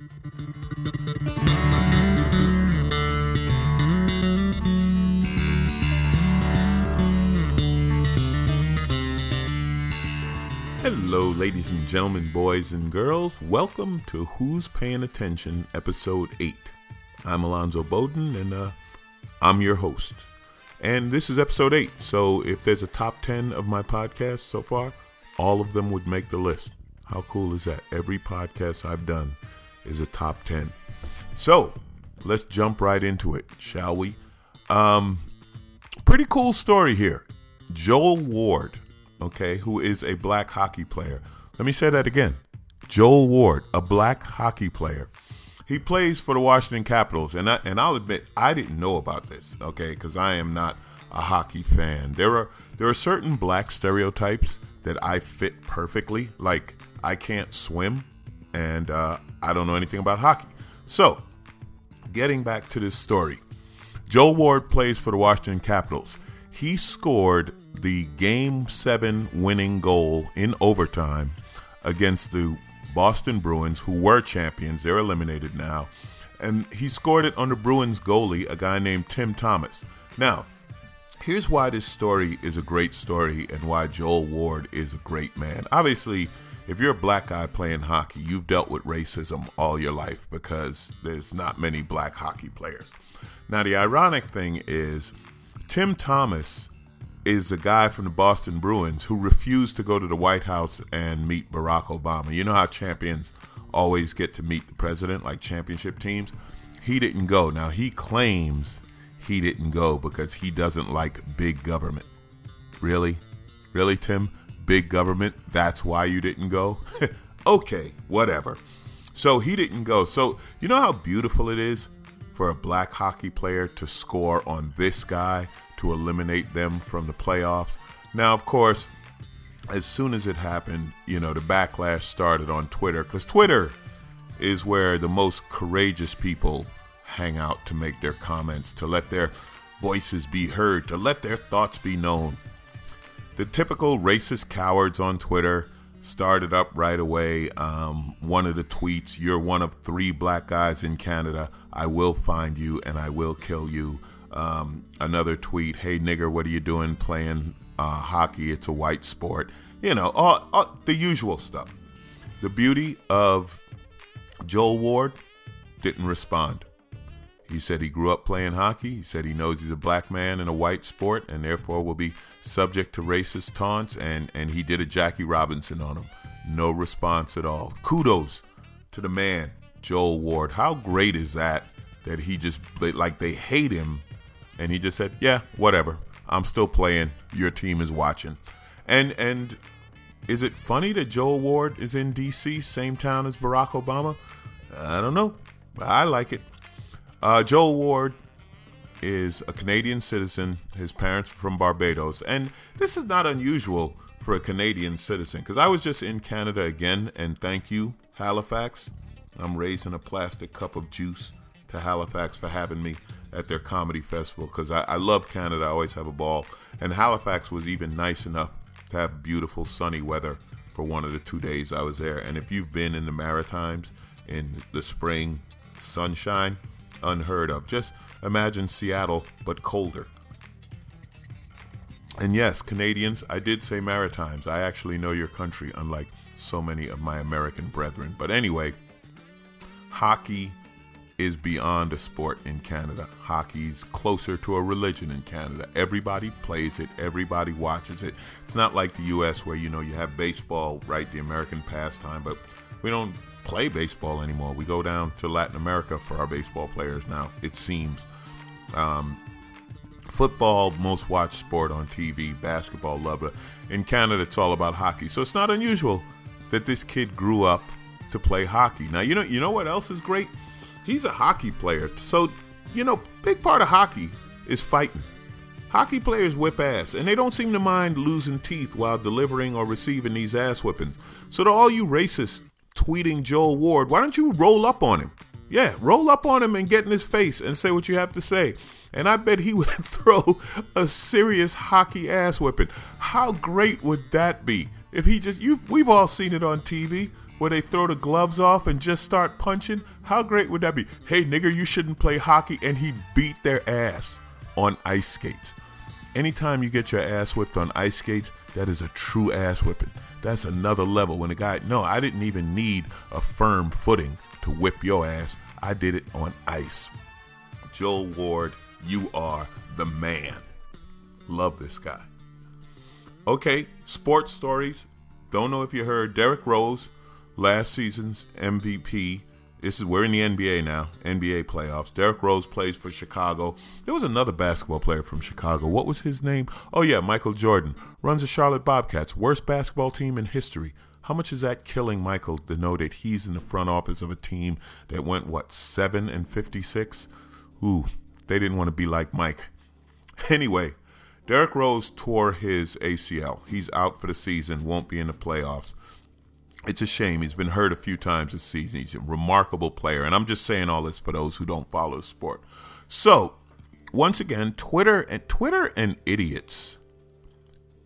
Hello, ladies and gentlemen, boys and girls. Welcome to Who's Paying Attention, Episode 8. I'm Alonzo Bowden, and uh, I'm your host. And this is Episode 8, so if there's a top 10 of my podcasts so far, all of them would make the list. How cool is that? Every podcast I've done is a top 10. So, let's jump right into it, shall we? Um, pretty cool story here. Joel Ward okay, who is a black hockey player. Let me say that again. Joel Ward, a black hockey player. He plays for the Washington Capitals, and I, and I'll admit I didn't know about this, okay, because I am not a hockey fan. There are there are certain black stereotypes that I fit perfectly. Like I can't swim, and uh, I don't know anything about hockey. So, getting back to this story, Joel Ward plays for the Washington Capitals. He scored the Game 7 winning goal in overtime against the Boston Bruins, who were champions. They're eliminated now. And he scored it on the Bruins goalie, a guy named Tim Thomas. Now, here's why this story is a great story and why Joel Ward is a great man. Obviously, if you're a black guy playing hockey, you've dealt with racism all your life because there's not many black hockey players. Now, the ironic thing is, Tim Thomas is a guy from the Boston Bruins who refused to go to the White House and meet Barack Obama. You know how champions always get to meet the president, like championship teams? He didn't go. Now, he claims he didn't go because he doesn't like big government. Really? Really, Tim? Big government? That's why you didn't go? okay, whatever. So he didn't go. So, you know how beautiful it is for a black hockey player to score on this guy to eliminate them from the playoffs. Now, of course, as soon as it happened, you know, the backlash started on Twitter because Twitter is where the most courageous people hang out to make their comments, to let their voices be heard, to let their thoughts be known. The typical racist cowards on Twitter started up right away. Um, one of the tweets, You're one of three black guys in Canada. I will find you and I will kill you. Um, another tweet, "Hey nigger, what are you doing playing uh, hockey? It's a white sport." You know, all, all, the usual stuff. The beauty of Joel Ward didn't respond. He said he grew up playing hockey. He said he knows he's a black man in a white sport and therefore will be subject to racist taunts. And, and he did a Jackie Robinson on him. No response at all. Kudos to the man, Joel Ward. How great is that? That he just, like, they hate him and he just said, "Yeah, whatever. I'm still playing. Your team is watching." And and is it funny that Joel Ward is in D.C., same town as Barack Obama? I don't know. I like it. Uh, Joel Ward is a Canadian citizen. His parents are from Barbados, and this is not unusual for a Canadian citizen because I was just in Canada again, and thank you, Halifax. I'm raising a plastic cup of juice to Halifax for having me at their comedy festival because I, I love Canada. I always have a ball. And Halifax was even nice enough to have beautiful sunny weather for one of the two days I was there. And if you've been in the Maritimes in the spring, sunshine, unheard of. Just imagine Seattle, but colder. And yes, Canadians, I did say Maritimes. I actually know your country, unlike so many of my American brethren. But anyway, hockey is beyond a sport in Canada. Hockey's closer to a religion in Canada. Everybody plays it, everybody watches it. It's not like the US where you know you have baseball, right, the American pastime, but we don't play baseball anymore. We go down to Latin America for our baseball players now, it seems. Um, football, most watched sport on TV, basketball, love it. In Canada, it's all about hockey. So it's not unusual that this kid grew up to play hockey. Now, you know, you know what else is great? he's a hockey player. So, you know, big part of hockey is fighting. Hockey players whip ass, and they don't seem to mind losing teeth while delivering or receiving these ass whippings. So, to all you racists tweeting Joel Ward, why don't you roll up on him? Yeah, roll up on him and get in his face and say what you have to say. And I bet he would throw a serious hockey ass whipping. How great would that be? If he just You've we've all seen it on TV. where they throw the gloves off and just start punching? How great would that be? Hey, nigger, you shouldn't play hockey. And he beat their ass on ice skates. Anytime you get your ass whipped on ice skates, that is a true ass whipping. That's another level. When a guy, no, I didn't even need a firm footing to whip your ass. I did it on ice. Joel Ward, you are the man. Love this guy. Okay, sports stories. Don't know if you heard Derrick Rose, last season's MVP. This is we're in the NBA now, NBA playoffs. Derrick Rose plays for Chicago. There was another basketball player from Chicago. What was his name? Oh yeah, Michael Jordan. Runs the Charlotte Bobcats, worst basketball team in history. How much is that killing Michael to know that he's in the front office of a team that went what seven and fifty six? Ooh, they didn't want to be like Mike. Anyway, Derrick Rose tore his ACL. He's out for the season, won't be in the playoffs. It's a shame. He's been hurt a few times this season. He's a remarkable player. And I'm just saying all this for those who don't follow sport. So, once again, Twitter and Twitter and idiots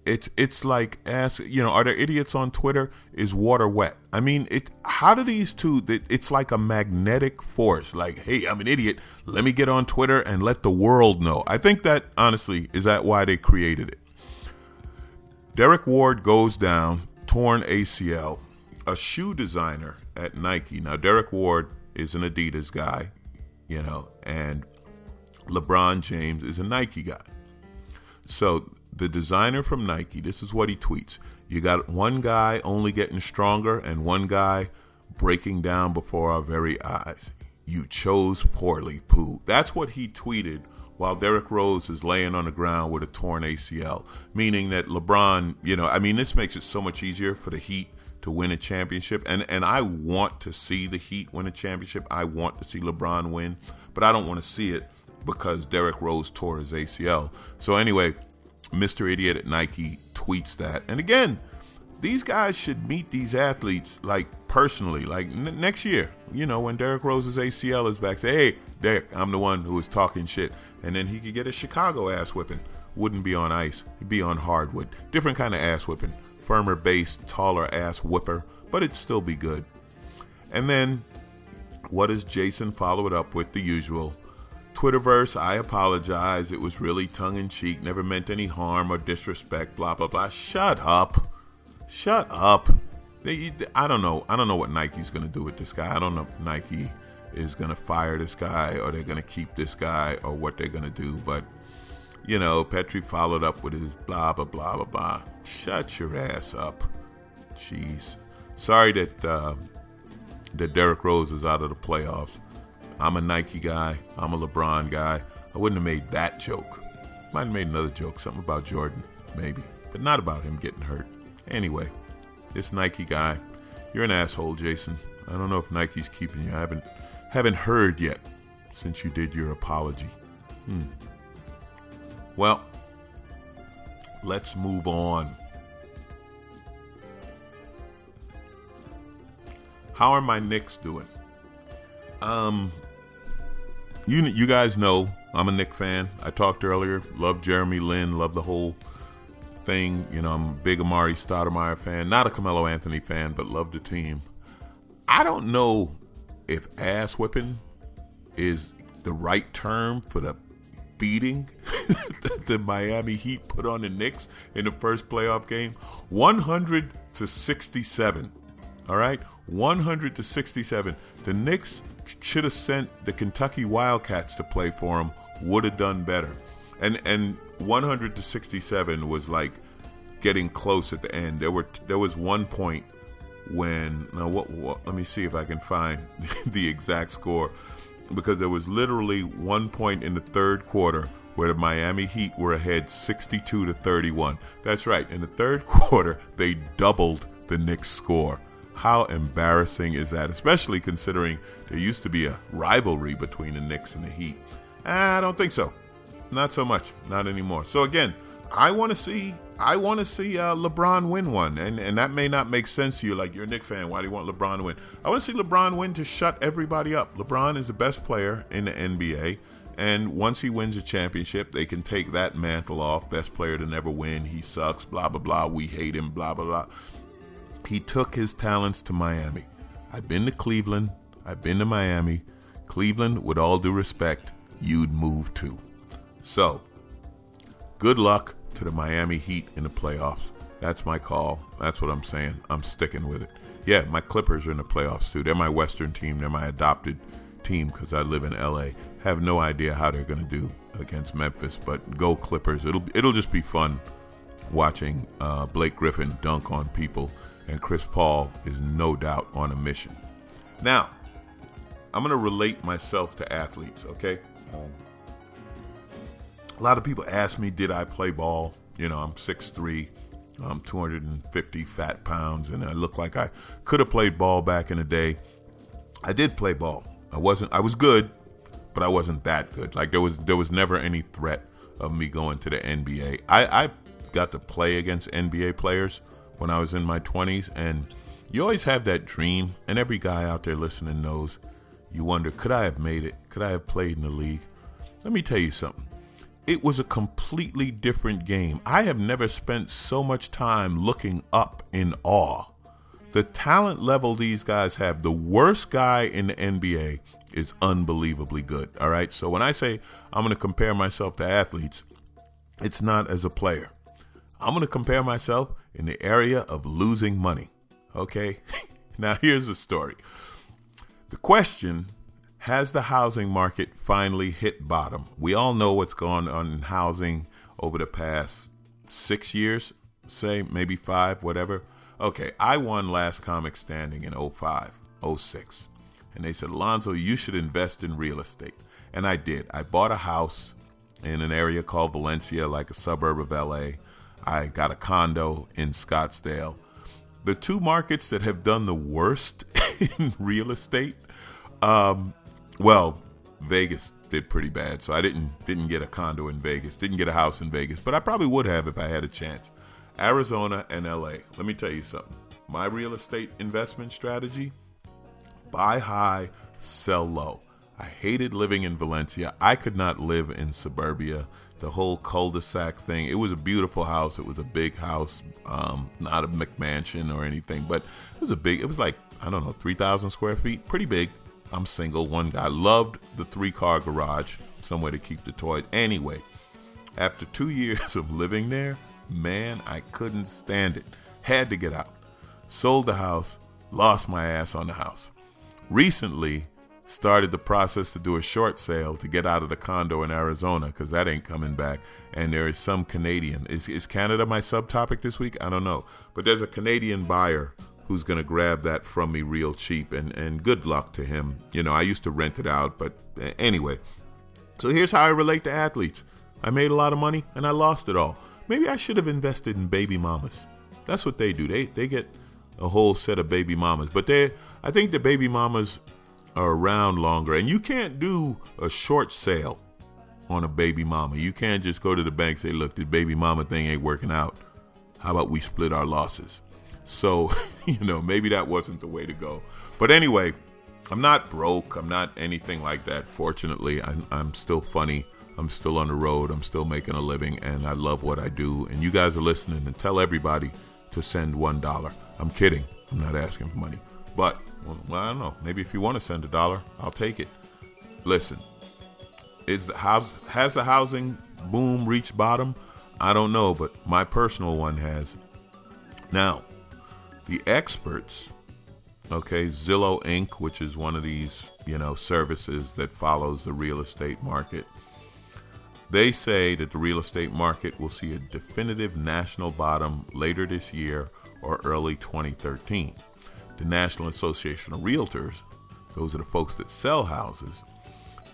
it's it's like ask you know are there idiots on twitter is water wet i mean it how do these two it's like a magnetic force like hey i'm an idiot let me get on twitter and let the world know i think that honestly is that why they created it Derrick ward goes down torn acl a shoe designer at nike now Derrick ward is an adidas guy you know and lebron james is a nike guy so the designer from Nike, this is what he tweets. You got one guy only getting stronger and one guy breaking down before our very eyes. You chose poorly, Pooh. That's what he tweeted while Derrick Rose is laying on the ground with a torn ACL. Meaning that LeBron, you know, I mean, this makes it so much easier for the Heat to win a championship. And, and I want to see the Heat win a championship. I want to see LeBron win, but I don't want to see it because Derrick Rose tore his ACL. So, anyway, Mr. Idiot at Nike tweets that. And again, these guys should meet these athletes like personally, like n- next year. You know, when Derrick Rose's ACL is back, say, "Hey, Derrick, I'm the one who was talking shit," and then he could get a Chicago ass whipping. Wouldn't be on ice; he'd be on hardwood. Different kind of ass whipping, firmer base, taller ass whipper, but it'd still be good. And then, what does Jason follow it up with? The usual. Twitterverse, I apologize. It was really tongue in cheek, never meant any harm or disrespect, blah, blah, blah. Shut up. Shut up. I don't know. I don't know what Nike's going to do with this guy. I don't know if Nike is going to fire this guy or they're going to keep this guy or what they're going to do. But, you know, Petrie followed up with his blah, blah, blah, blah, blah. Shut your ass up. Jeez. Sorry that, uh, that Derrick Rose is out of the playoffs. I'm a Nike guy. I'm a LeBron guy. I wouldn't have made that joke. Might have made another joke, something about Jordan, maybe, but not about him getting hurt. Anyway, this Nike guy, you're an asshole, Jason. I don't know if Nike's keeping you. I haven't haven't heard yet since you did your apology. Hmm. Well, let's move on. How are my Knicks doing? Um, you you guys know I'm a Knick fan. I talked earlier. Love Jeremy Lin. Love the whole thing. You know, I'm a big Amar'e Stoudemire fan. Not a Carmelo Anthony fan, but love the team. I don't know if ass whipping is the right term for the beating the Miami Heat put on the Knicks in the first playoff game. 100 to 67. All right? 100 to 67. The Knicks should have sent the Kentucky Wildcats to play for them. Would have done better. And and 100 to 67 was like getting close at the end. There were there was one point when now what, what let me see if I can find the exact score because there was literally one point in the third quarter where the Miami Heat were ahead 62 to 31. That's right. In the third quarter, they doubled the Knicks score. How embarrassing is that, especially considering there used to be a rivalry between the Knicks and the Heat? I don't think so. Not so much. Not anymore. So again, I want to see I want to see uh, LeBron win one, and and that may not make sense to you. Like you're a Knick fan, why do you want LeBron to win? I want to see LeBron win to shut everybody up. LeBron is the best player in the NBA, and once he wins a championship, they can take that mantle off. Best player to never win. He sucks. Blah blah blah. We hate him. Blah blah blah. he took his talents to Miami. I've been to Cleveland. I've been to Miami. Cleveland, with all due respect, you'd move to. So, good luck to the Miami Heat in the playoffs. That's my call. That's what I'm saying. I'm sticking with it. Yeah, my Clippers are in the playoffs too. They're my Western team. They're my adopted team because I live in LA. Have no idea how they're going to do against Memphis, but go Clippers. It'll it'll just be fun watching uh, Blake Griffin dunk on people, and Chris Paul is no doubt on a mission. Now, I'm going to relate myself to athletes. Okay. Um, a lot of people ask me, did I play ball? You know, I'm 6'3, I'm 250 fat pounds, and I look like I could have played ball back in the day. I did play ball. I wasn't, I was good, but I wasn't that good. Like there was, there was never any threat of me going to the NBA. I, I got to play against NBA players when I was in my 20s, and you always have that dream, and every guy out there listening knows. You wonder, could I have made it? Could I have played in the league? Let me tell you something it was a completely different game. I have never spent so much time looking up in awe. The talent level these guys have, the worst guy in the NBA is unbelievably good. All right. So when I say I'm going to compare myself to athletes, it's not as a player. I'm going to compare myself in the area of losing money. Okay. now here's the story. The question has the housing market finally hit bottom? We all know what's gone on in housing over the past six years, say maybe five, whatever. Okay, I won last comic standing in 05, 06. And they said, Alonzo, you should invest in real estate. And I did. I bought a house in an area called Valencia, like a suburb of LA. I got a condo in Scottsdale. The two markets that have done the worst in real estate um, well, Vegas did pretty bad, so I didn't didn't get a condo in Vegas, didn't get a house in Vegas, but I probably would have if I had a chance. Arizona and LA. Let me tell you something. My real estate investment strategy: buy high, sell low. I hated living in Valencia. I could not live in suburbia. The whole cul-de-sac thing. It was a beautiful house. It was a big house, um, not a McMansion or anything, but it was a big. It was like I don't know, three thousand square feet, pretty big. I'm single. One guy loved the three car garage, somewhere to keep the toys. Anyway, after two years of living there, man, I couldn't stand it. Had to get out. Sold the house, lost my ass on the house. Recently, started the process to do a short sale to get out of the condo in Arizona because that ain't coming back. And there is some Canadian. Is, is Canada my subtopic this week? I don't know. But there's a Canadian buyer who's going to grab that from me real cheap and and good luck to him you know i used to rent it out but uh, anyway so here's how i relate to athletes i made a lot of money and i lost it all maybe i should have invested in baby mamas that's what they do they they get a whole set of baby mamas but they i think the baby mamas are around longer and you can't do a short sale on a baby mama you can't just go to the bank and say look the baby mama thing ain't working out how about we split our losses so, you know, maybe that wasn't the way to go. But anyway, I'm not broke. I'm not anything like that. Fortunately, I'm, I'm still funny. I'm still on the road. I'm still making a living, and I love what I do. And you guys are listening, and tell everybody to send one dollar. I'm kidding. I'm not asking for money, but well, I don't know. Maybe if you want to send a dollar, I'll take it. Listen, is the house has the housing boom reached bottom? I don't know, but my personal one has. Now, the experts, okay, Zillow Inc., which is one of these, you know, services that follows the real estate market, they say that the real estate market will see a definitive national bottom later this year or early 2013. The National Association of Realtors, those are the folks that sell houses,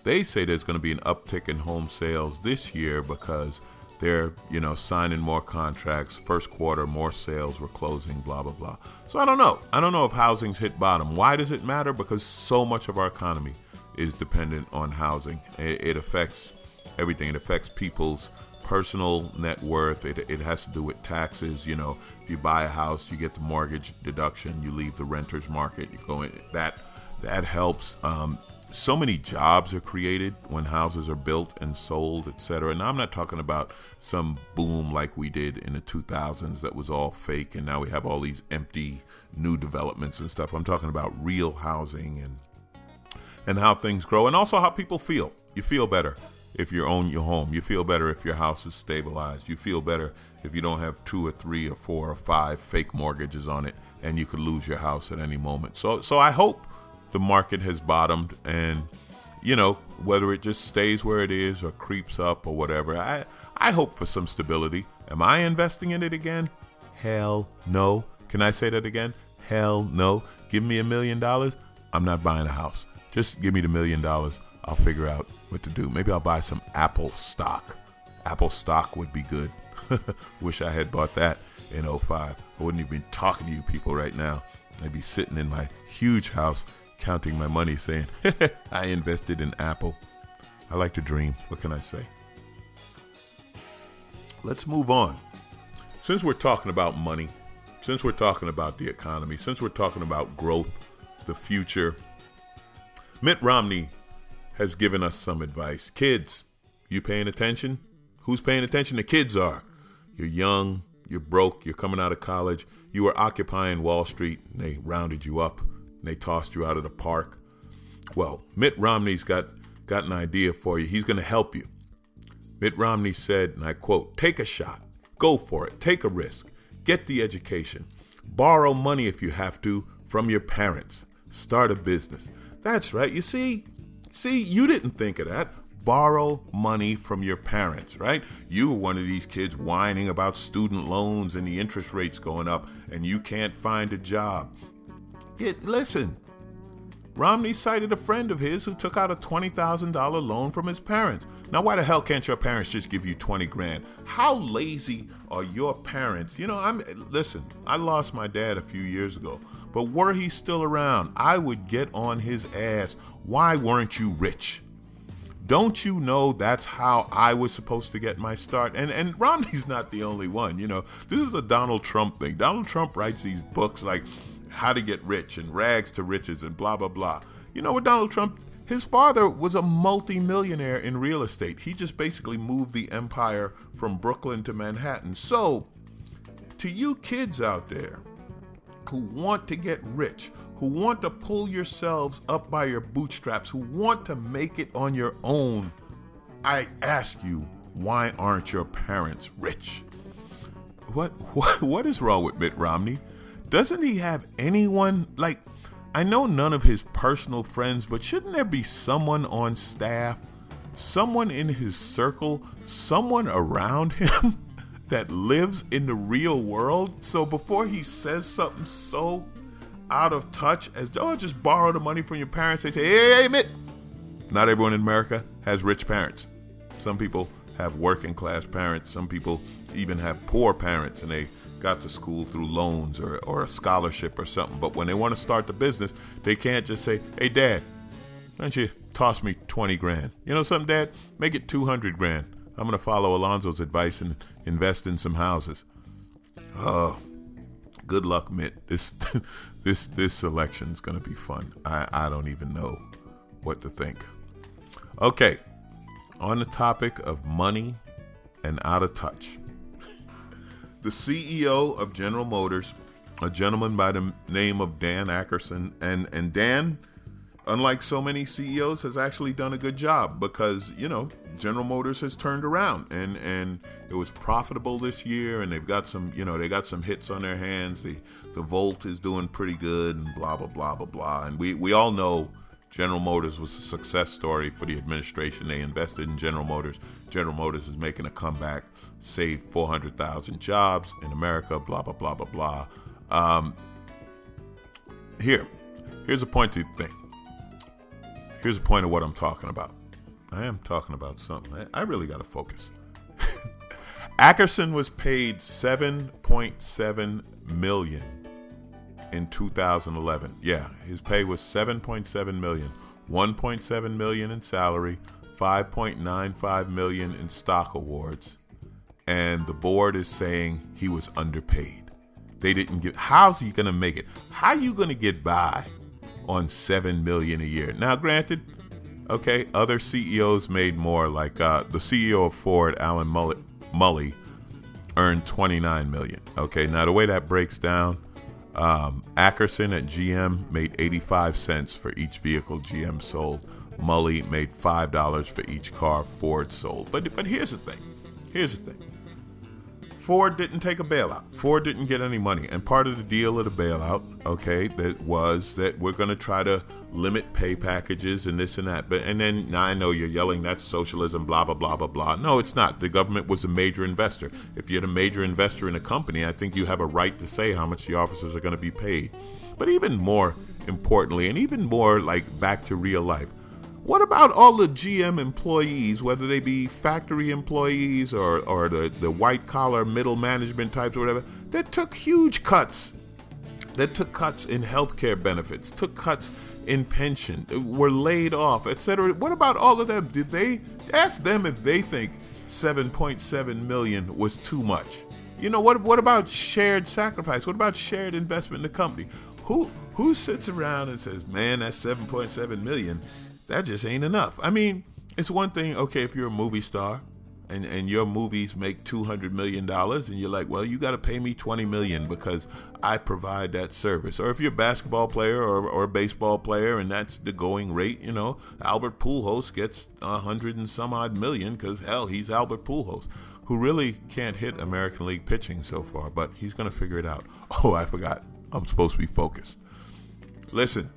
they say there's going to be an uptick in home sales this year because they're you know signing more contracts first quarter more sales were closing blah blah blah. So i don't know. I don't know if housing's hit bottom. Why does it matter? Because so much of our economy is dependent on housing. It, affects everything it affects people's personal net worth it, it has to do with taxes you know if you buy a house you get the mortgage deduction you leave the renters market you go in that that helps um, so many jobs are created when houses are built and sold, etc. And I'm not talking about some boom like we did in the 2000s that was all fake, and now we have all these empty new developments and stuff. I'm talking about real housing and and how things grow, and also how people feel. You feel better if you own your home. You feel better if your house is stabilized. You feel better if you don't have two or three or four or five fake mortgages on it, and you could lose your house at any moment. So, so I hope the market has bottomed and you know whether it just stays where it is or creeps up or whatever i i hope for some stability. Am i investing in it again? Hell no. Can i say that again? Hell no. Give me a million dollars. I'm not buying a house. Just give me the million dollars i'll figure out what to do maybe i'll buy some apple stock apple stock would be good wish i had bought that in 05 i wouldn't even be talking to you people right now i'd be sitting in my huge house counting my money saying, I invested in Apple. I like to dream. What can I say? Let's move on. Since we're talking about money, since we're talking about the economy, since we're talking about growth, the future, Mitt Romney has given us some advice. Kids, you paying attention? Who's paying attention? The kids are. You're young, you're broke, you're coming out of college, you were occupying Wall Street, and they rounded you up and they tossed you out of the park. Well, Mitt Romney's got, got an idea for you. He's going to help you. Mitt Romney said, and I quote, take a shot, go for it, take a risk, get the education, borrow money if you have to from your parents, start a business. That's right. You see, see, you didn't think of that. Borrow money from your parents, right? You were one of these kids whining about student loans and the interest rates going up, and you can't find a job. It, listen, Romney cited a friend of his who took out a $20,000 loan from his parents. Now, why the hell can't your parents just give you 20 grand? How lazy are your parents? You know, I'm listen, I lost my dad a few years ago, but were he still around, I would get on his ass. Why weren't you rich? Don't you know that's how I was supposed to get my start? And and Romney's not the only one, you know. This is a Donald Trump thing. Donald Trump writes these books like how to get rich and rags to riches and blah, blah, blah. You know what Donald Trump, his father was a multimillionaire in real estate. He just basically moved the empire from Brooklyn to Manhattan. So, to you kids out there who want to get rich, who want to pull yourselves up by your bootstraps, who want to make it on your own, I ask you, why aren't your parents rich? What what what is wrong with Mitt Romney? doesn't he have anyone like I know none of his personal friends, but shouldn't there be someone on staff, someone in his circle, someone around him that lives in the real world? So before he says something so out of touch as, oh, just borrow the money from your parents, they say, hey, hey, Mitt. Not everyone in America has rich parents. Some people have working class parents. Some people even have poor parents and they got to school through loans or, or a scholarship or something. But when they want to start the business, they can't just say, hey, dad, why don't you toss me 20 grand? You know something, dad? Make it 200 grand. I'm going to follow Alonzo's advice and invest in some houses. Oh, good luck, Mitt. This this this election's going to be fun. I, I don't even know what to think. Okay, on the topic of money and out of touch the CEO of General Motors, a gentleman by the name of Dan Akerson, and and Dan, unlike so many CEOs, has actually done a good job because you know General Motors has turned around and and it was profitable this year, and they've got some you know they got some hits on their hands. The the Volt is doing pretty good, and blah blah blah blah blah, and we we all know General Motors was a success story for the administration. They invested in General Motors. General Motors is making a comeback, saved 400,000 jobs in America, blah, blah, blah, blah, blah. Um, here, here's a point to think. Here's a point of what I'm talking about. I am talking about something. I, I really got to focus. Akerson was paid 7.7 million in 2011. Yeah, his pay was 7.7 million, 1.7 million in salary, 5.95 million in stock awards, and the board is saying he was underpaid. They didn't get. How's he to make it? How you to get by on 7 million a year. Now, granted, okay, other CEOs made more like uh, the CEO of Ford, Alan Mully, earned 29 million. Okay, now the way that breaks down, um, Akerson at GM made 85 cents for each vehicle GM sold. Mully made five dollars for each car Ford sold. But but here's the thing. Here's the thing. Ford didn't take a bailout. Ford didn't get any money. And part of the deal of the bailout, okay, that was that we're going to try to limit pay packages and this and that. But and then now I know you're yelling that's socialism, blah blah blah blah blah. No, it's not. The government was a major investor. If you're a major investor in a company, I think you have a right to say how much the officers are going to be paid. But even more importantly, and even more like back to real life, what about all the GM employees, whether they be factory employees or, or the, the white collar middle management types or whatever, that took huge cuts? That took cuts in healthcare benefits, took cuts in pension, were laid off, etc. What about all of them? Did they ask them if they think 7.7 million was too much? You know what? What about shared sacrifice? What about shared investment in the company? Who who sits around and says, "Man, that's 7.7 million that just ain't enough. I mean, it's one thing, okay, if you're a movie star and, and your movies make $200 million and you're like, well, you got to pay me 20 million because I provide that service. Or if you're a basketball player or, or a baseball player and that's the going rate, you know, Albert Pujols gets a hundred and some odd million because, hell, he's Albert Pujols who really can't hit American League pitching so far, but he's going to figure it out. Oh, I forgot. I'm supposed to be focused. Listen,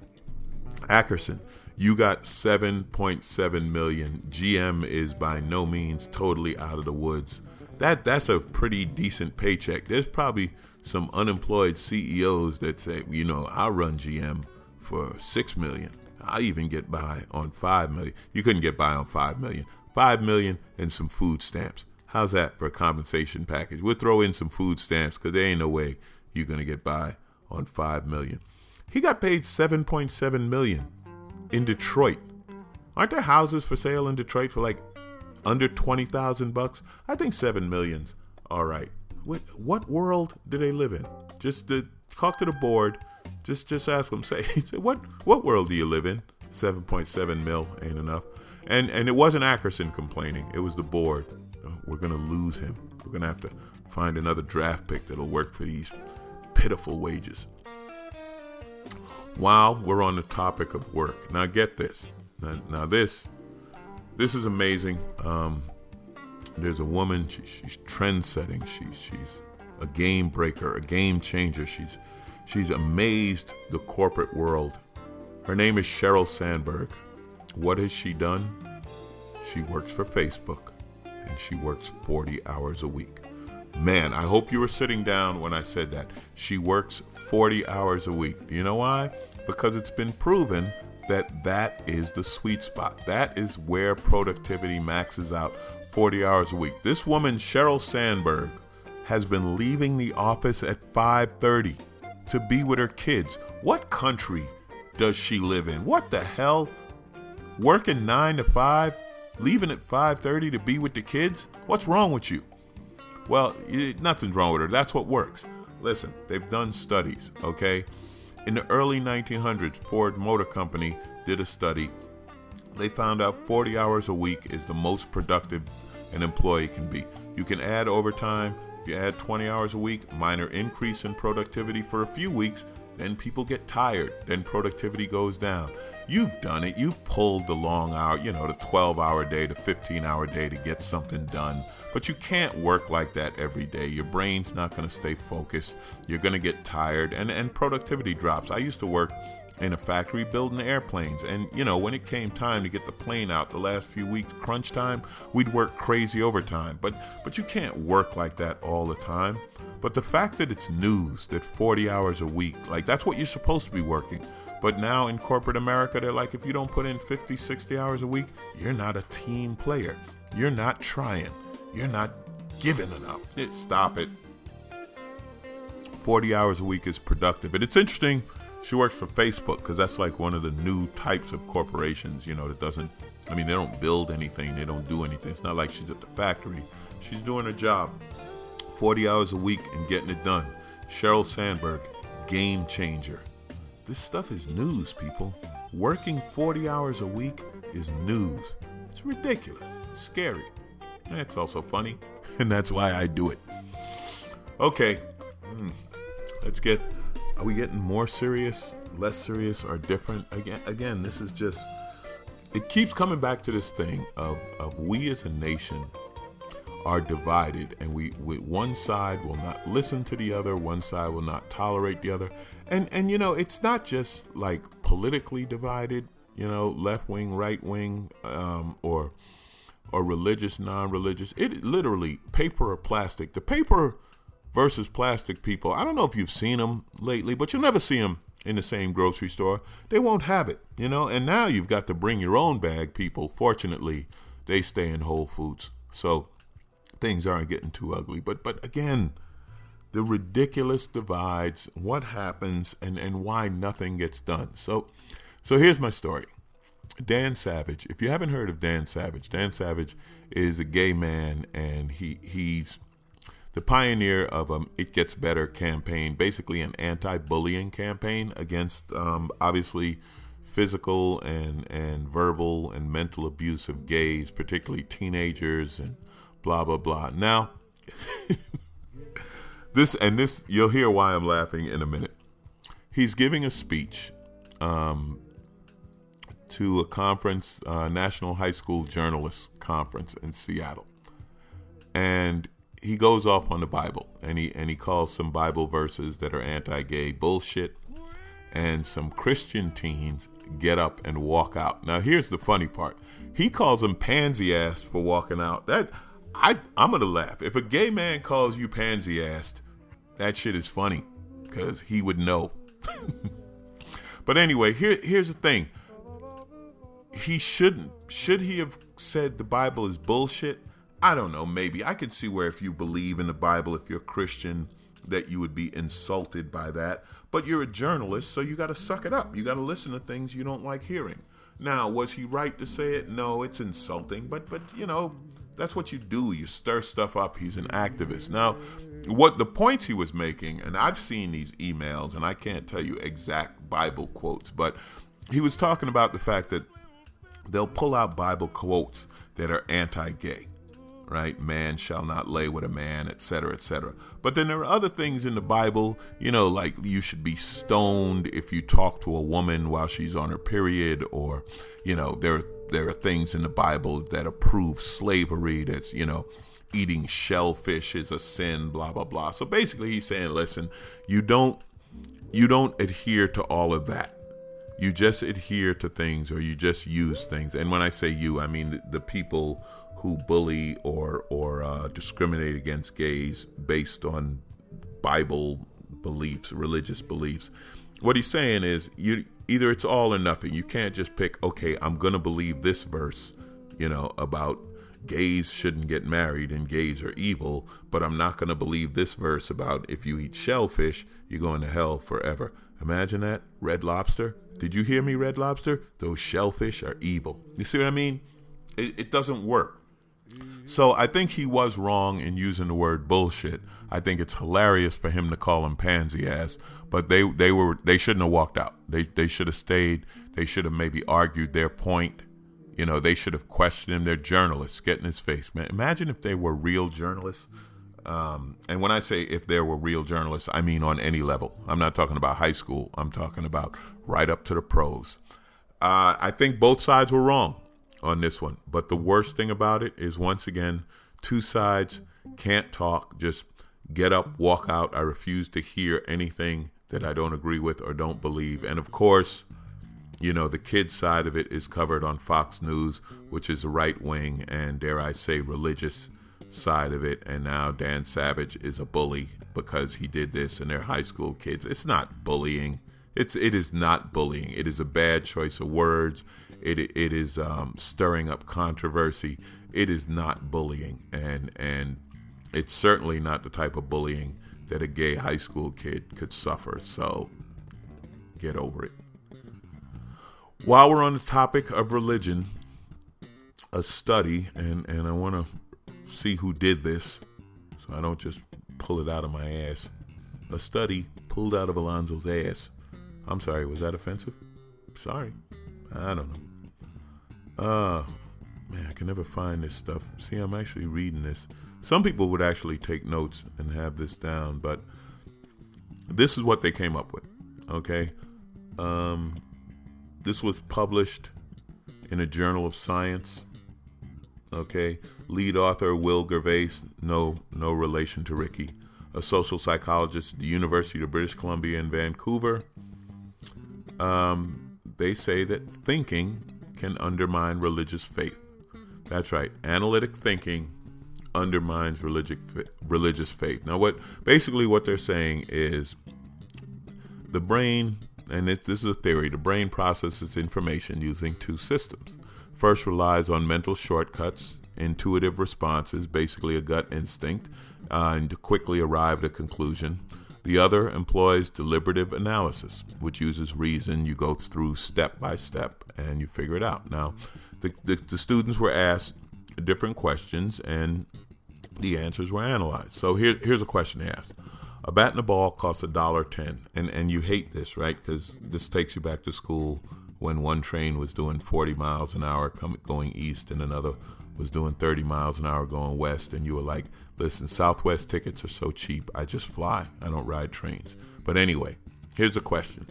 Akerson you got 7.7 million. GM is by no means totally out of the woods. That that's a pretty decent paycheck. There's probably some unemployed CEOs that say, you know, I'll run GM for 6 million. I even get by on 5 million. You couldn't get by on 5 million. 5 million and some food stamps. How's that for a compensation package? We'll throw in some food stamps because there ain't no way you're going to get by on 5 million. He got paid 7.7 million in Detroit. Aren't there houses for sale in Detroit for like under twenty thousand bucks? I think seven millions. All right. What what world do they live in? Just to talk to the board. Just just ask them. Say, say what what world do you live in? Seven point seven mil ain't enough. And and it wasn't Akerson complaining. It was the board. Oh, we're gonna lose him. We're gonna have to find another draft pick that'll work for these pitiful wages while we're on the topic of work. Now, get this. Now, now this, this is amazing. Um, there's a woman. She, she's trend setting. She's she's a game breaker, a game changer. She's she's amazed the corporate world. Her name is Sheryl Sandberg. What has she done? She works for Facebook, and she works 40 hours a week. Man, I hope you were sitting down when I said that. She works 40 hours a week. You know why? Because it's been proven that that is the sweet spot. That is where productivity maxes out 40 hours a week. This woman, Sheryl Sandberg, has been leaving the office at 5:30 to be with her kids. What country does she live in? What the hell? Working 9 to 5, leaving at 5:30 to be with the kids? What's wrong with you? Well, nothing's wrong with her. That's what works. Listen, they've done studies, okay? In the early 1900s, Ford Motor Company did a study. They found out 40 hours a week is the most productive an employee can be. You can add overtime. If you add 20 hours a week, minor increase in productivity for a few weeks, then people get tired, then productivity goes down. You've done it. You've pulled the long hour, you know, the 12 hour day, the 15 hour day to get something done. But you can't work like that every day. Your brain's not going to stay focused. You're going to get tired and, and productivity drops. I used to work in a factory building airplanes. And, you know, when it came time to get the plane out the last few weeks, crunch time, we'd work crazy overtime. But, but you can't work like that all the time. But the fact that it's news that 40 hours a week, like that's what you're supposed to be working. But now in corporate America, they're like, if you don't put in 50, 60 hours a week, you're not a team player. You're not trying. You're not giving enough. It, Stop it. 40 hours a week is productive. And it's interesting, she works for Facebook because that's like one of the new types of corporations, you know, that doesn't, I mean, they don't build anything, they don't do anything. It's not like she's at the factory. She's doing her job 40 hours a week and getting it done. Sheryl Sandberg, game changer. this stuff is news, people. Working 40 hours a week is news. It's ridiculous. It's scary. It's also funny, and that's why I do it. Okay, hmm. let's get. Are we getting more serious, less serious, or different? Again, again, this is just. It keeps coming back to this thing of of we as a nation are divided, and we, we one side will not listen to the other, one side will not tolerate the other, and and you know it's not just like politically divided, you know, left wing, right wing, um, or or religious, non-religious. It literally paper or plastic. The paper versus plastic people. I don't know if you've seen them lately, but you'll never see them in the same grocery store. They won't have it, you know. And now you've got to bring your own bag. People, fortunately, they stay in Whole Foods, so things aren't getting too ugly. But but again, the ridiculous divides, what happens, and and why nothing gets done. So so here's my story. Dan Savage. If you haven't heard of Dan Savage, Dan Savage is a gay man, and he he's the pioneer of a "It Gets Better" campaign, basically an anti-bullying campaign against, um, obviously, physical and and verbal and mental abuse of gays, particularly teenagers and blah blah blah. Now, this and this you'll hear why I'm laughing in a minute. He's giving a speech um, to a conference, uh, National High School Journalists Conference in Seattle, and he goes off on the Bible and he and he calls some Bible verses that are anti-gay bullshit, and some Christian teens get up and walk out. Now here's the funny part: he calls them pansy ass for walking out. That I I'm gonna laugh if a gay man calls you pansy assed. That shit is funny because he would know. but anyway, here here's the thing. He shouldn't. Should he have said the Bible is bullshit? I don't know. Maybe I can see where if you believe in the Bible, if you're Christian, that you would be insulted by that. But you're a journalist, so you got to suck it up. You got to listen to things you don't like hearing. Now, was he right to say it? No, it's insulting, but but you know, that's what you do. You stir stuff up. He's an activist. Now, what the points he was making, and I've seen these emails, and I can't tell you exact Bible quotes, but he was talking about the fact that they'll pull out Bible quotes that are anti gay right? Man shall not lay with a man, etc., etc. But then there are other things in the Bible, you know, like you should be stoned if you talk to a woman while she's on her period, or, you know, there there are things in the Bible that approve slavery. That's you know, eating shellfish is a sin. Blah blah blah. So basically, he's saying, listen, you don't you don't adhere to all of that. You just adhere to things, or you just use things. And when I say you, I mean the, people who bully or or uh, discriminate against gays based on Bible beliefs, religious beliefs. What he's saying is you either it's all or nothing. You can't just pick, okay, I'm going to believe this verse, you know, about gays shouldn't get married and gays are evil, but I'm not going to believe this verse about if you eat shellfish, you're going to hell forever. Imagine that. Red lobster. Did you hear me, red lobster? Those shellfish are evil. You see what I mean? It, it doesn't work. So I think he was wrong in using the word bullshit. I think it's hilarious for him to call him pansy ass, but they they were they shouldn't have walked out. They they should have stayed. They should have maybe argued their point. You know, they should have questioned him. They're journalists. Get in his face, man. Imagine if they were real journalists. Um, and when I say if there were real journalists, I mean on any level. I'm not talking about high school. I'm talking about right up to the pros. Uh, I think both sides were wrong on this one. But the worst thing about it is, once again, two sides can't talk. Just get up, walk out. I refuse to hear anything that I don't agree with or don't believe. And of course, you know, the kids' side of it is covered on Fox News, which is right wing and, dare I say, religious side of it. And now Dan Savage is a bully because he did this and they're high school kids. It's not bullying. It's it is not bullying. It is a bad choice of words. It it is um, stirring up controversy. It is not bullying, and and it's certainly not the type of bullying that a gay high school kid could suffer. So get over it. While we're on the topic of religion, a study, and, and I want to see who did this, so I don't just pull it out of my ass. A study pulled out of Alonzo's ass I'm sorry, was that offensive? Sorry. I don't know. Uh, man, I can never find this stuff. See, I'm actually reading this. Some people would actually take notes and have this down, but this is what they came up with. Okay. Um, this was published in a journal of science. Okay. Lead author Will Gervais, no no relation to Ricky, a social psychologist at the University of British Columbia in Vancouver. Um, they say that thinking can undermine religious faith. That's right. Analytic thinking undermines religious religious faith. Now, what basically what they're saying is the brain, and it, this is a theory, the brain processes information using two systems. First relies on mental shortcuts, intuitive responses, basically a gut instinct, uh, and to quickly arrive at a conclusion. The other employs deliberative analysis, which uses reason. You go through step by step and you figure it out. Now, the, the, the students were asked different questions and the answers were analyzed. So here, here's a question they asked. A bat and a ball costs a dollar ten, and and you hate this, right? Because this takes you back to school when one train was doing 40 miles an hour coming going east, and another was doing 30 miles an hour going west, and you were like, listen, Southwest tickets are so cheap. I just fly. I don't ride trains. But anyway, here's a question.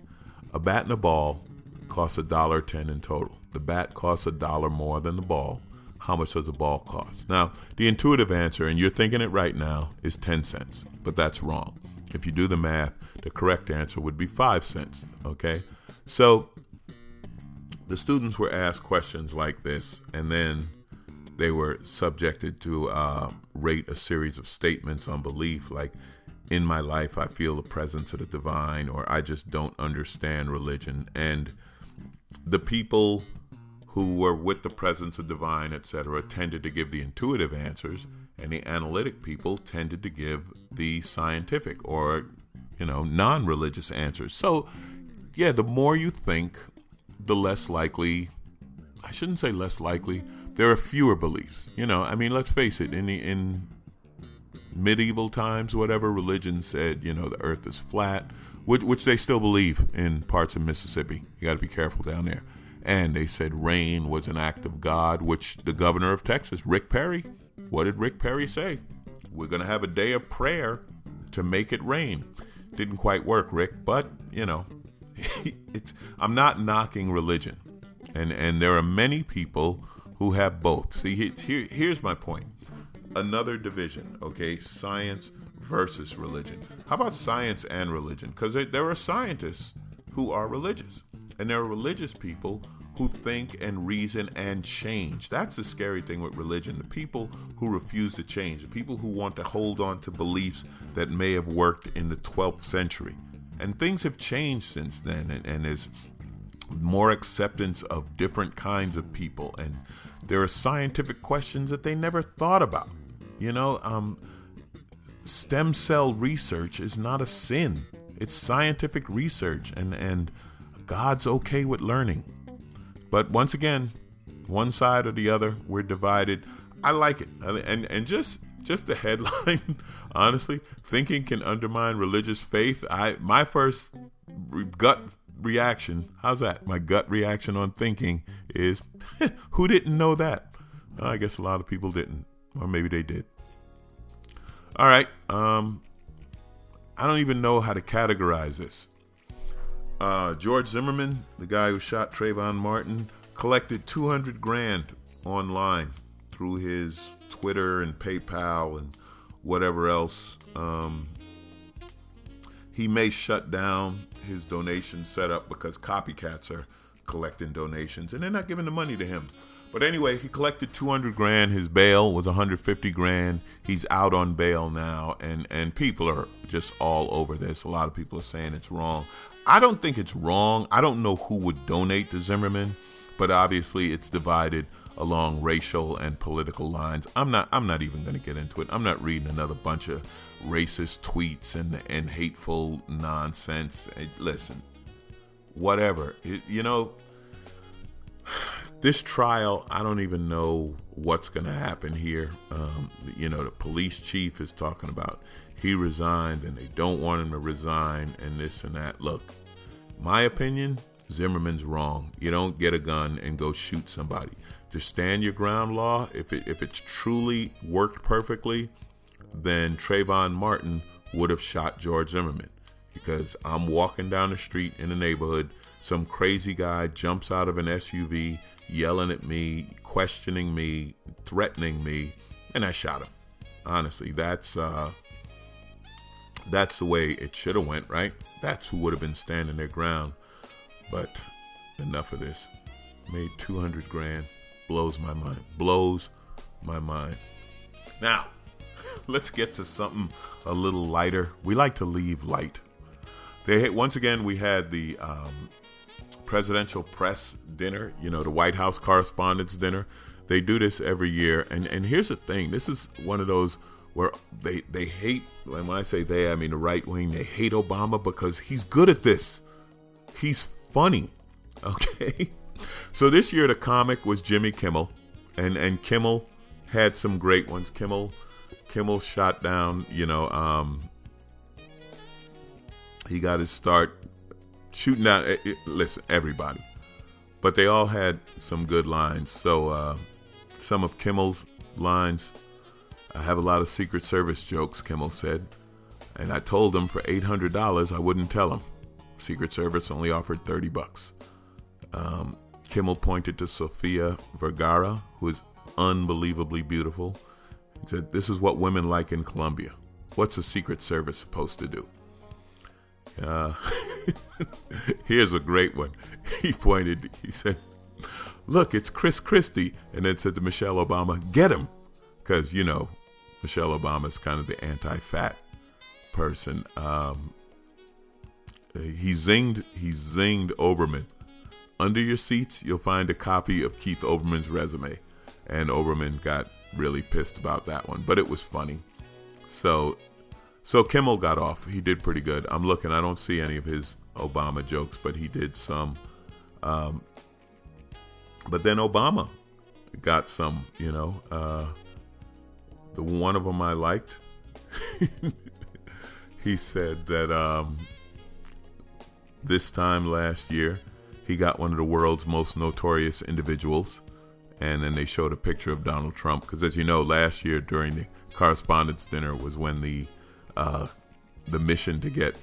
A bat and a ball costs a dollar ten in total. The bat costs a dollar more than the ball. How much does the ball cost? Now, the intuitive answer, and you're thinking it right now, is 10 cents, but that's wrong. If you do the math, the correct answer would be 5 cents, okay? So the students were asked questions like this, and then they were subjected to uh, rate a series of statements on belief, like, in my life, I feel the presence of the divine, or I just don't understand religion. And the people who were with the presence of divine, etc., tended to give the intuitive answers, and the analytic people tended to give the scientific or, you know, non religious answers. So, yeah, the more you think, the less likely, I shouldn't say less likely, there are fewer beliefs. You know, I mean, let's face it, in the, in medieval times, whatever religion said, you know, the earth is flat, which, which they still believe in parts of Mississippi. You got to be careful down there. And they said rain was an act of God, which the governor of Texas, Rick Perry, what did Rick Perry say? We're going to have a day of prayer to make it rain. Didn't quite work, Rick, but, you know, it's I'm not knocking religion. And and there are many people who have both. See, here, here's my point. Another division, okay? Science versus religion. How about science and religion? Because there are scientists who are religious, and there are religious people who think and reason and change. That's the scary thing with religion. The people who refuse to change, the people who want to hold on to beliefs that may have worked in the 12th century. And things have changed since then, and, and there's more acceptance of different kinds of people. And there are scientific questions that they never thought about. You know, um, stem cell research is not a sin. It's scientific research, and, and God's okay with learning. But once again, one side or the other, we're divided. I like it, and and just just the headline. honestly, thinking can undermine religious faith. I my first gut reaction. How's that? My gut reaction on thinking is, who didn't know that? I guess a lot of people didn't, or maybe they did. All right. Um, I don't even know how to categorize this. Uh, George Zimmerman, the guy who shot Trayvon Martin, collected 200 grand online through his Twitter and PayPal and whatever else. Um, he may shut down his donation setup because copycats are collecting donations and they're not giving the money to him. But anyway, he collected 200 grand. His bail was 150 grand. He's out on bail now, and and people are just all over this. A lot of people are saying it's wrong. I don't think it's wrong. I don't know who would donate to Zimmerman, but obviously it's divided along racial and political lines. I'm not I'm not even going to get into it. I'm not reading another bunch of racist tweets and and hateful nonsense. Listen, whatever. It, you know, this trial, I don't even know what's going to happen here. Um, you know, the police chief is talking about he resigned and they don't want him to resign and this and that. Look, My opinion, Zimmerman's wrong. You don't get a gun and go shoot somebody. To stand your ground law, if it if it's truly worked perfectly, then Trayvon Martin would have shot George Zimmerman. Because I'm walking down the street in the neighborhood, some crazy guy jumps out of an SUV, yelling at me, questioning me, threatening me, and I shot him. Honestly, that's uh, that's the way it should have went, right? That's who would have been standing their ground. But enough of this. Made 200 grand. Blows my mind. Blows my mind. Now, let's get to something a little lighter. We like to leave light. They once again we had the um, presidential press dinner. You know, the White House Correspondents' Dinner. They do this every year, and and here's the thing. This is one of those where they they hate. And when I say they, I mean the right wing. They hate Obama because he's good at this. He's funny. Okay. So this year the comic was Jimmy Kimmel, and and Kimmel had some great ones. Kimmel Kimmel shot down. You know, um, he got his start shooting out. It, it, listen, everybody, but they all had some good lines. So uh, some of Kimmel's lines. I have a lot of Secret Service jokes. Kimmel said, and I told him for eight hundred dollars I wouldn't tell him. Secret Service only offered 30 bucks. Um, Kimmel pointed to Sofia Vergara, who is unbelievably beautiful. He said, This is what women like in Colombia. What's the Secret Service supposed to do? Uh, here's a great one. He pointed, he said, Look, it's Chris Christie. And then said to Michelle Obama, Get him. Because, you know, Michelle Obama is kind of the anti fat person. Um, he zinged he zinged Olbermann. Under your seats, you'll find a copy of Keith Olbermann's resume, and Olbermann got really pissed about that one, but it was funny. So, so Kimmel got off. He did pretty good. I'm looking. I don't see any of his Obama jokes, but he did some. Um, but then Obama got some. You know, uh, the one of them I liked. he said that um, this time last year, he got one of the world's most notorious individuals. And then they showed a picture of Donald Trump. Because as you know, last year during the correspondence dinner was when the uh, the mission to get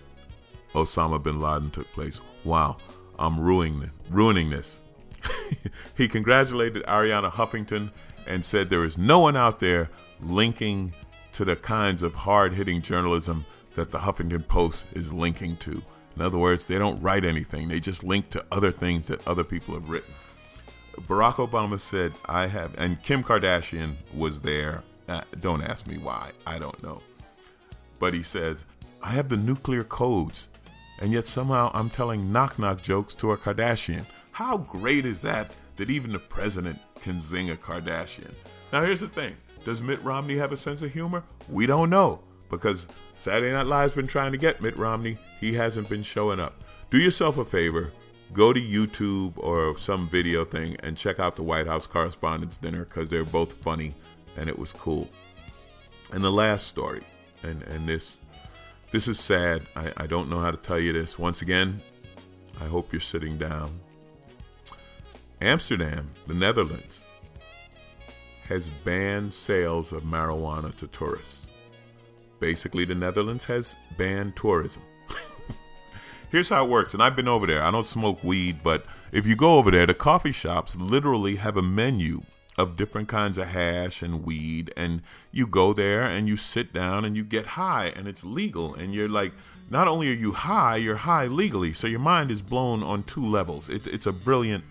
Osama bin Laden took place. Wow, I'm ruining ruining this. he congratulated Arianna Huffington and said there is no one out there linking to the kinds of hard hitting journalism that the Huffington Post is linking to. In other words, they don't write anything, they just link to other things that other people have written. Barack Obama said, I have, and Kim Kardashian was there. Uh, don't ask me why, I don't know. But he says, I have the nuclear codes, and yet somehow I'm telling knock knock jokes to a Kardashian. How great is that that even the president can zing a Kardashian? Now, here's the thing Does Mitt Romney have a sense of humor? We don't know because Saturday Night Live's been trying to get Mitt Romney. He hasn't been showing up. Do yourself a favor, go to YouTube or some video thing and check out the White House Correspondents' Dinner because they're both funny and it was cool. And the last story, and, and this this is sad. I, I don't know how to tell you this. Once again, I hope you're sitting down. Amsterdam, the Netherlands, has banned sales of marijuana to tourists. Basically, the Netherlands has banned tourism. Here's how it works, and I've been over there. I don't smoke weed, but if you go over there, the coffee shops literally have a menu of different kinds of hash and weed, and you go there and you sit down and you get high, and it's legal, and you're like, not only are you high, you're high legally, so your mind is blown on two levels. It, it's a brilliant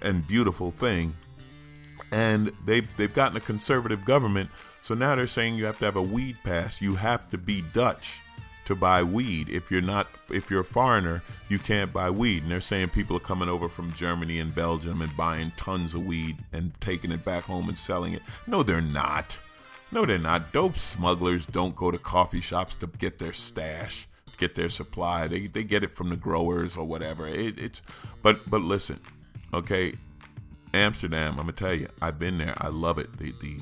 and beautiful thing, and they've they've gotten a conservative government so now they're saying you have to have a weed pass. You have to be Dutch to buy weed. If you're not, if you're a foreigner, you can't buy weed. And they're saying people are coming over from Germany and Belgium and buying tons of weed and taking it back home and selling it. No, they're not. No, they're not. Dope smugglers don't go to coffee shops to get their stash, get their supply. They they get it from the growers or whatever. It, it's, but but listen, okay, Amsterdam. I'm gonna tell you, I've been there. I love it. The the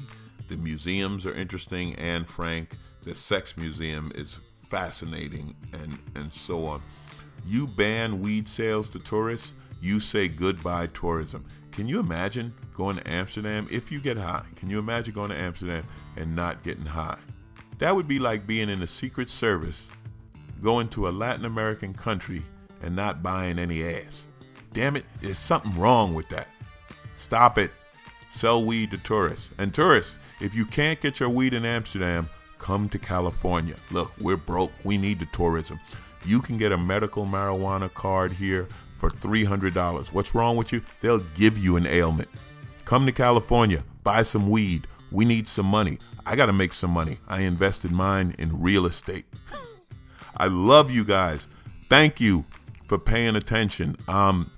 the museums are interesting. Anne Frank, the sex museum is fascinating, and and so on. You ban weed sales to tourists, you say goodbye tourism. Can you imagine going to Amsterdam if you get high? Can you imagine going to Amsterdam and not getting high? That would be like being in the Secret Service, going to a Latin American country and not buying any ass. Damn it, there's something wrong with that. Stop it. Sell weed to tourists. And tourists, if you can't get your weed in Amsterdam, come to California. Look, we're broke. We need the tourism. You can get a medical marijuana card here for $300. What's wrong with you? They'll give you an ailment. Come to California, buy some weed. We need some money. I got to make some money. I invested mine in real estate. I love you guys. Thank you for paying attention. Um,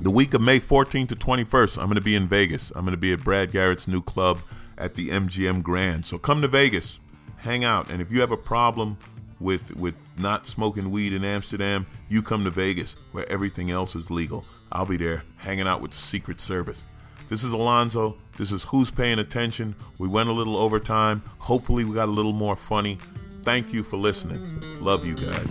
the week of May 14th to 21st, I'm going to be in Vegas. I'm going to be at Brad Garrett's new club at the MGM Grand. So come to Vegas, hang out, and if you have a problem with with not smoking weed in Amsterdam, you come to Vegas where everything else is legal. I'll be there hanging out with the Secret Service. This is Alonzo. This is Who's Paying Attention. We went a little overtime. Hopefully, we got a little more funny. Thank you for listening. Love you guys.